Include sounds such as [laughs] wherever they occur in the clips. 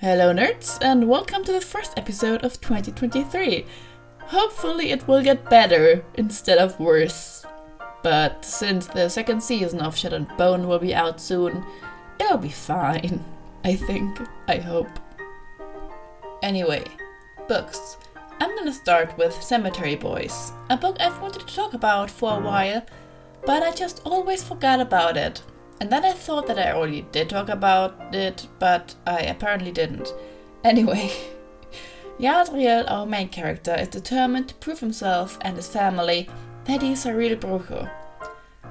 Hello, nerds, and welcome to the first episode of 2023. Hopefully, it will get better instead of worse. But since the second season of Shadow and Bone will be out soon, it'll be fine. I think. I hope. Anyway, books. I'm gonna start with Cemetery Boys, a book I've wanted to talk about for a while, but I just always forgot about it. And then I thought that I already did talk about it, but I apparently didn't. Anyway, [laughs] Yadriel, our main character, is determined to prove himself and his family that he's a real Brujo.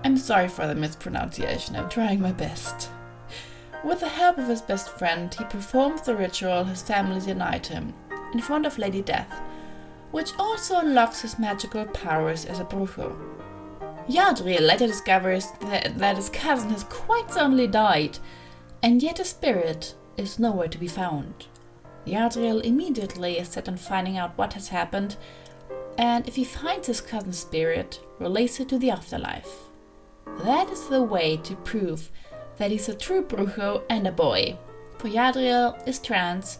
I'm sorry for the mispronunciation, I'm trying my best. With the help of his best friend, he performs the ritual his family denied him, in front of Lady Death, which also unlocks his magical powers as a Brujo. Yadriel later discovers that, that his cousin has quite suddenly died, and yet his spirit is nowhere to be found. Yadriel immediately is set on finding out what has happened, and if he finds his cousin's spirit, release it to the afterlife. That is the way to prove that he's a true Brujo and a boy, for Yadriel is trans,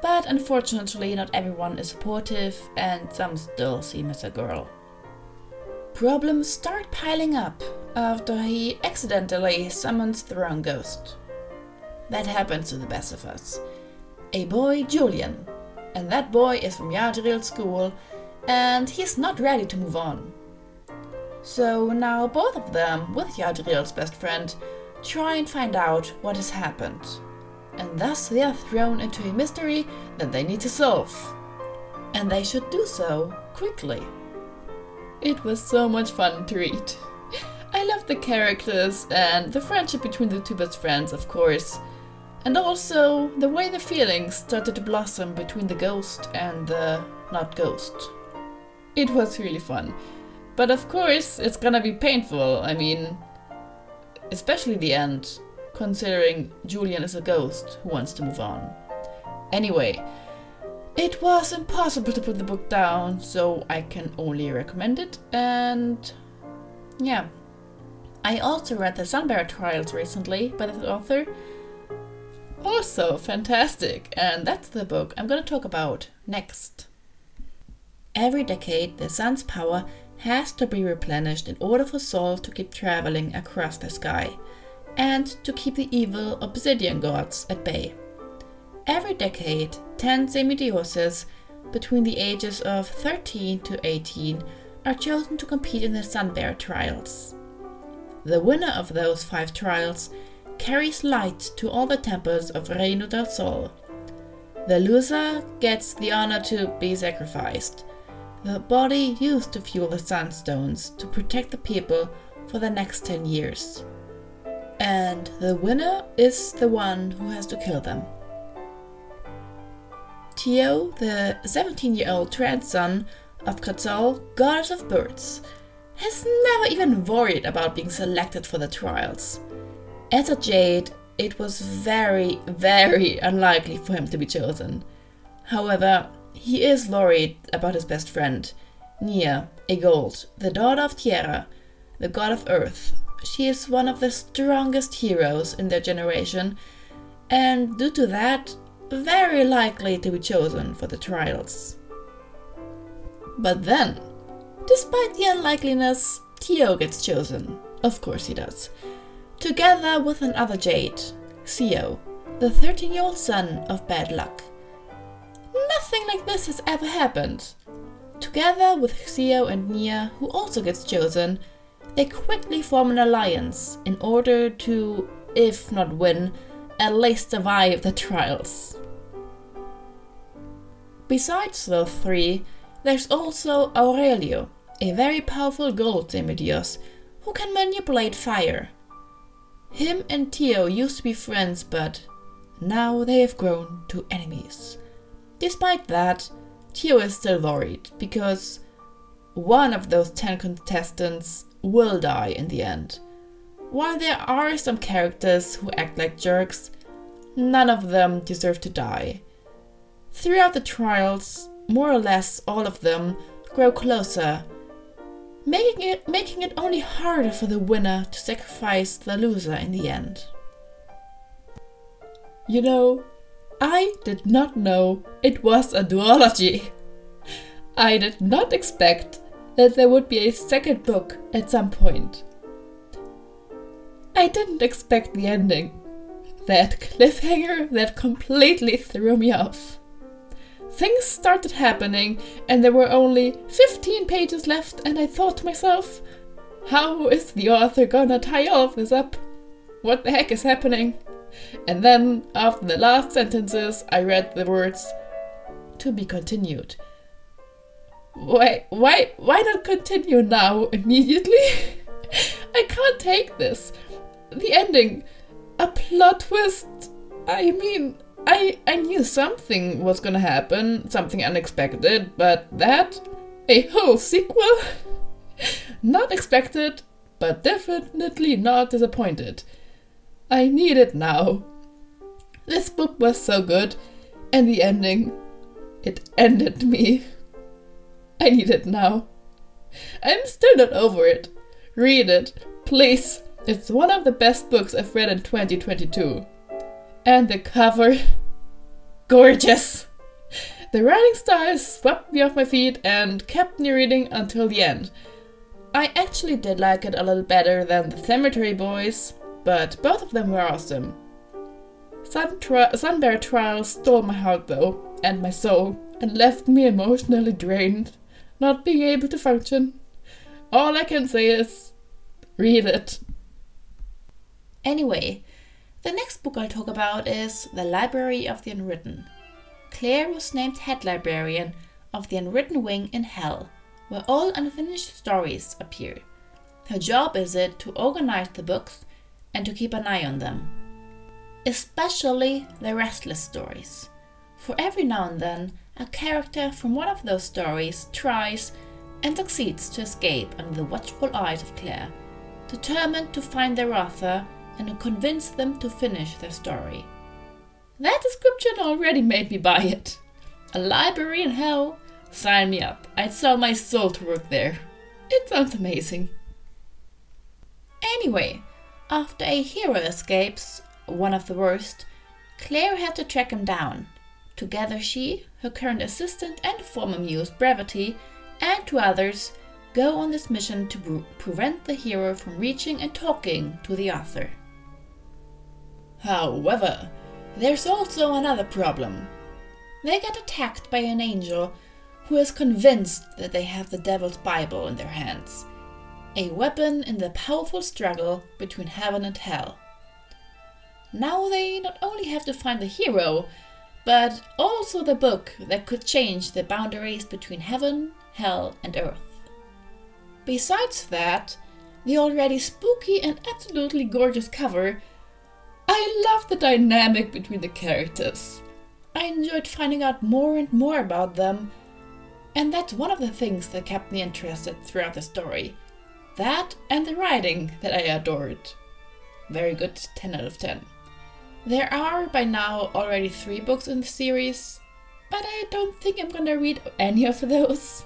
but unfortunately not everyone is supportive and some still see him as a girl. Problems start piling up after he accidentally summons the wrong ghost. That happens to the best of us. A boy, Julian, and that boy is from Yadriel's school, and he's not ready to move on. So now both of them, with Yadriel's best friend, try and find out what has happened. And thus they are thrown into a mystery that they need to solve. And they should do so quickly. It was so much fun to read. I loved the characters and the friendship between the two best friends, of course. And also the way the feelings started to blossom between the ghost and the not ghost. It was really fun. But of course, it's gonna be painful. I mean, especially the end, considering Julian is a ghost who wants to move on. Anyway, it was impossible to put the book down, so I can only recommend it. And yeah, I also read the Sunbearer Trials recently by the author. Also fantastic, and that's the book I'm going to talk about next. Every decade, the sun's power has to be replenished in order for Sol to keep traveling across the sky and to keep the evil obsidian gods at bay. Every decade, 10 semidioses between the ages of 13 to 18 are chosen to compete in the Sunbearer trials. The winner of those five trials carries light to all the temples of Reino del Sol. The loser gets the honor to be sacrificed, the body used to fuel the sunstones to protect the people for the next 10 years. And the winner is the one who has to kill them. Teo, the 17 year old grandson of Quetzal, goddess of birds, has never even worried about being selected for the trials. As a Jade, it was very, very unlikely for him to be chosen. However, he is worried about his best friend, Niya, a gold, the daughter of Tierra, the god of earth. She is one of the strongest heroes in their generation, and due to that, very likely to be chosen for the trials. But then, despite the unlikeliness, Teo gets chosen. Of course he does. Together with another Jade, Xio, the 13 year old son of Bad Luck. Nothing like this has ever happened. Together with Xio and Niya, who also gets chosen, they quickly form an alliance in order to, if not win, at least survive the trials. Besides those three, there's also Aurelio, a very powerful gold semidios who can manipulate fire. Him and Teo used to be friends, but now they have grown to enemies. Despite that, Teo is still worried because one of those 10 contestants will die in the end. While there are some characters who act like jerks, none of them deserve to die. Throughout the trials, more or less all of them grow closer, making it, making it only harder for the winner to sacrifice the loser in the end. You know, I did not know it was a duology. [laughs] I did not expect that there would be a second book at some point. I didn't expect the ending. That cliffhanger that completely threw me off. Things started happening, and there were only 15 pages left, and I thought to myself, how is the author gonna tie all of this up? What the heck is happening? And then, after the last sentences, I read the words, to be continued. Why, why, why not continue now immediately? [laughs] I can't take this. The ending, a plot twist. I mean, I I knew something was gonna happen, something unexpected, but that a whole sequel? [laughs] not expected, but definitely not disappointed. I need it now. This book was so good, and the ending, it ended me. I need it now. I'm still not over it. Read it, please. It's one of the best books I've read in 2022. And the cover, [laughs] gorgeous. The writing style swept me off my feet and kept me reading until the end. I actually did like it a little better than The Cemetery Boys, but both of them were awesome. Sun tri- Sunbear Trial stole my heart though, and my soul, and left me emotionally drained, not being able to function. All I can say is read it. Anyway, the next book I'll talk about is The Library of the Unwritten. Claire was named head librarian of the Unwritten Wing in Hell, where all unfinished stories appear. Her job is it to organize the books and to keep an eye on them. Especially the restless stories. For every now and then, a character from one of those stories tries and succeeds to escape under the watchful eyes of Claire, determined to find their author and convince them to finish their story. That description already made me buy it. A library in hell? Sign me up. I'd sell my soul to work there. It sounds amazing. Anyway, after a hero escapes, one of the worst, Claire had to track him down. Together, she, her current assistant, and former muse Brevity, and two others, go on this mission to prevent the hero from reaching and talking to the author. However, there's also another problem. They get attacked by an angel who is convinced that they have the Devil's Bible in their hands, a weapon in the powerful struggle between heaven and hell. Now they not only have to find the hero, but also the book that could change the boundaries between heaven, hell, and earth. Besides that, the already spooky and absolutely gorgeous cover I love the dynamic between the characters. I enjoyed finding out more and more about them, and that's one of the things that kept me interested throughout the story. That and the writing that I adored. Very good 10 out of 10. There are by now already three books in the series, but I don't think I'm gonna read any of those.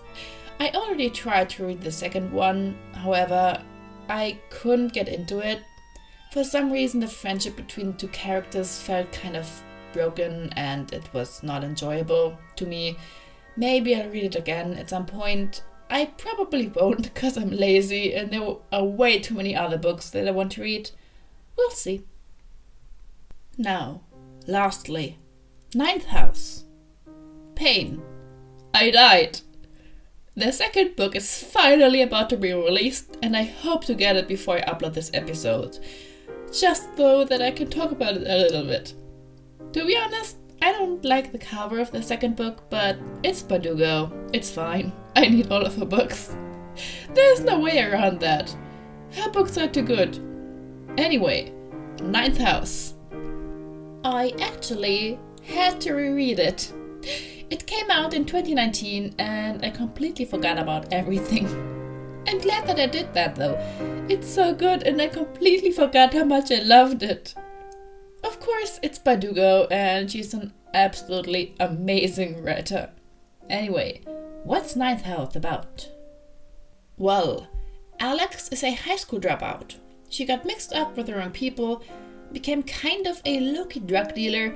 I already tried to read the second one, however, I couldn't get into it for some reason, the friendship between the two characters felt kind of broken and it was not enjoyable to me. Maybe I'll read it again at some point. I probably [laughs] won't because I'm lazy and there are way too many other books that I want to read. We'll see. Now, lastly, Ninth House. Pain. I died. The second book is finally about to be released, and I hope to get it before I upload this episode just so that I can talk about it a little bit. To be honest, I don't like the cover of the second book, but it's Bardugo. It's fine. I need all of her books. [laughs] There's no way around that. Her books are too good. Anyway, Ninth House. I actually had to reread it. It came out in 2019 and I completely forgot about everything. [laughs] I'm glad that I did that though. It's so good and I completely forgot how much I loved it. Of course, it's Bardugo and she's an absolutely amazing writer. Anyway, what's Ninth House about? Well, Alex is a high school dropout. She got mixed up with the wrong people, became kind of a low-key drug dealer,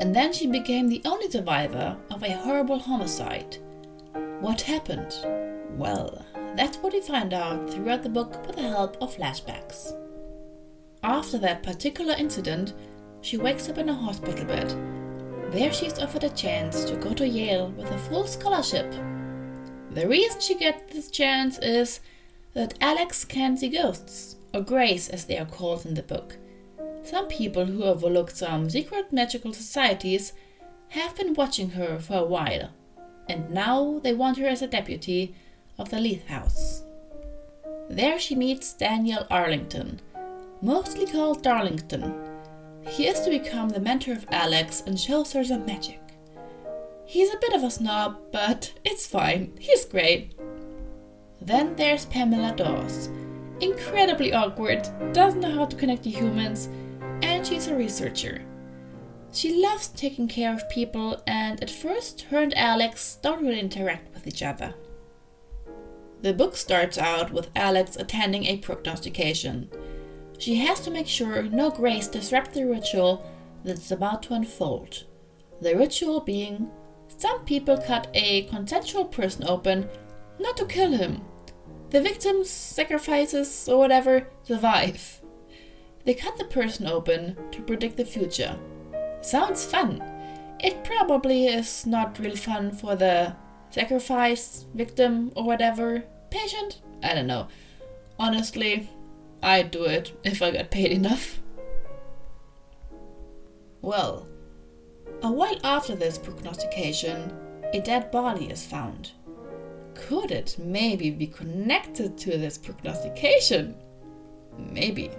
and then she became the only survivor of a horrible homicide. What happened? Well, that's what we find out throughout the book with the help of flashbacks. After that particular incident, she wakes up in a hospital bed. There she's offered a chance to go to Yale with a full scholarship. The reason she gets this chance is that Alex can see ghosts, or greys as they are called in the book. Some people who overlooked some secret magical societies have been watching her for a while, and now they want her as a deputy of the Lethe House. There she meets Daniel Arlington, mostly called Darlington. He is to become the mentor of Alex and shows her some magic. He's a bit of a snob, but it's fine, he's great. Then there's Pamela Dawes. Incredibly awkward, doesn't know how to connect to humans, and she's a researcher. She loves taking care of people, and at first, her and Alex don't really interact with each other. The book starts out with Alex attending a prognostication. She has to make sure no greys disrupt the ritual that's about to unfold. The ritual being some people cut a consensual person open not to kill him. The victims, sacrifices, or whatever survive. They cut the person open to predict the future. Sounds fun. It probably is not real fun for the sacrifice, victim, or whatever. Patient? I don't know. Honestly, I'd do it if I got paid enough. Well, a while after this prognostication, a dead body is found. Could it maybe be connected to this prognostication? Maybe.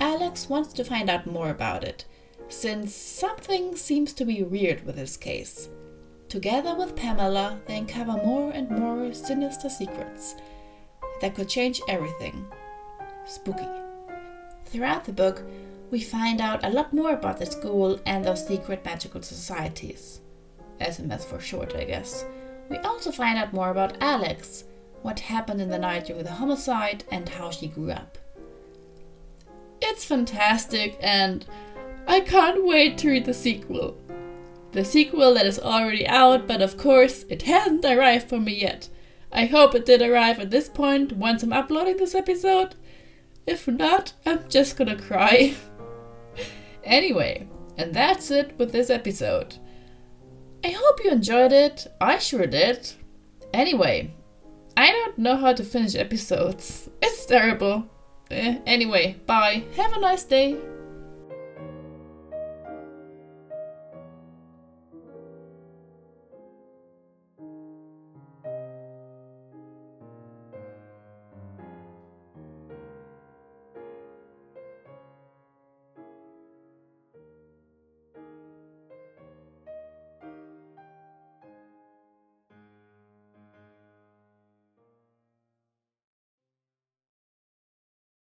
Alex wants to find out more about it, since something seems to be weird with this case. Together with Pamela, they uncover more and more sinister secrets that could change everything. Spooky. Throughout the book, we find out a lot more about the school and those secret magical societies. SMS for short, I guess. We also find out more about Alex, what happened in the night during the homicide, and how she grew up. It's fantastic, and I can't wait to read the sequel. The sequel that is already out, but of course, it hasn't arrived for me yet. I hope it did arrive at this point once I'm uploading this episode. If not, I'm just gonna cry. [laughs] anyway, and that's it with this episode. I hope you enjoyed it. I sure did. Anyway, I don't know how to finish episodes. It's terrible. Eh, anyway, bye. Have a nice day.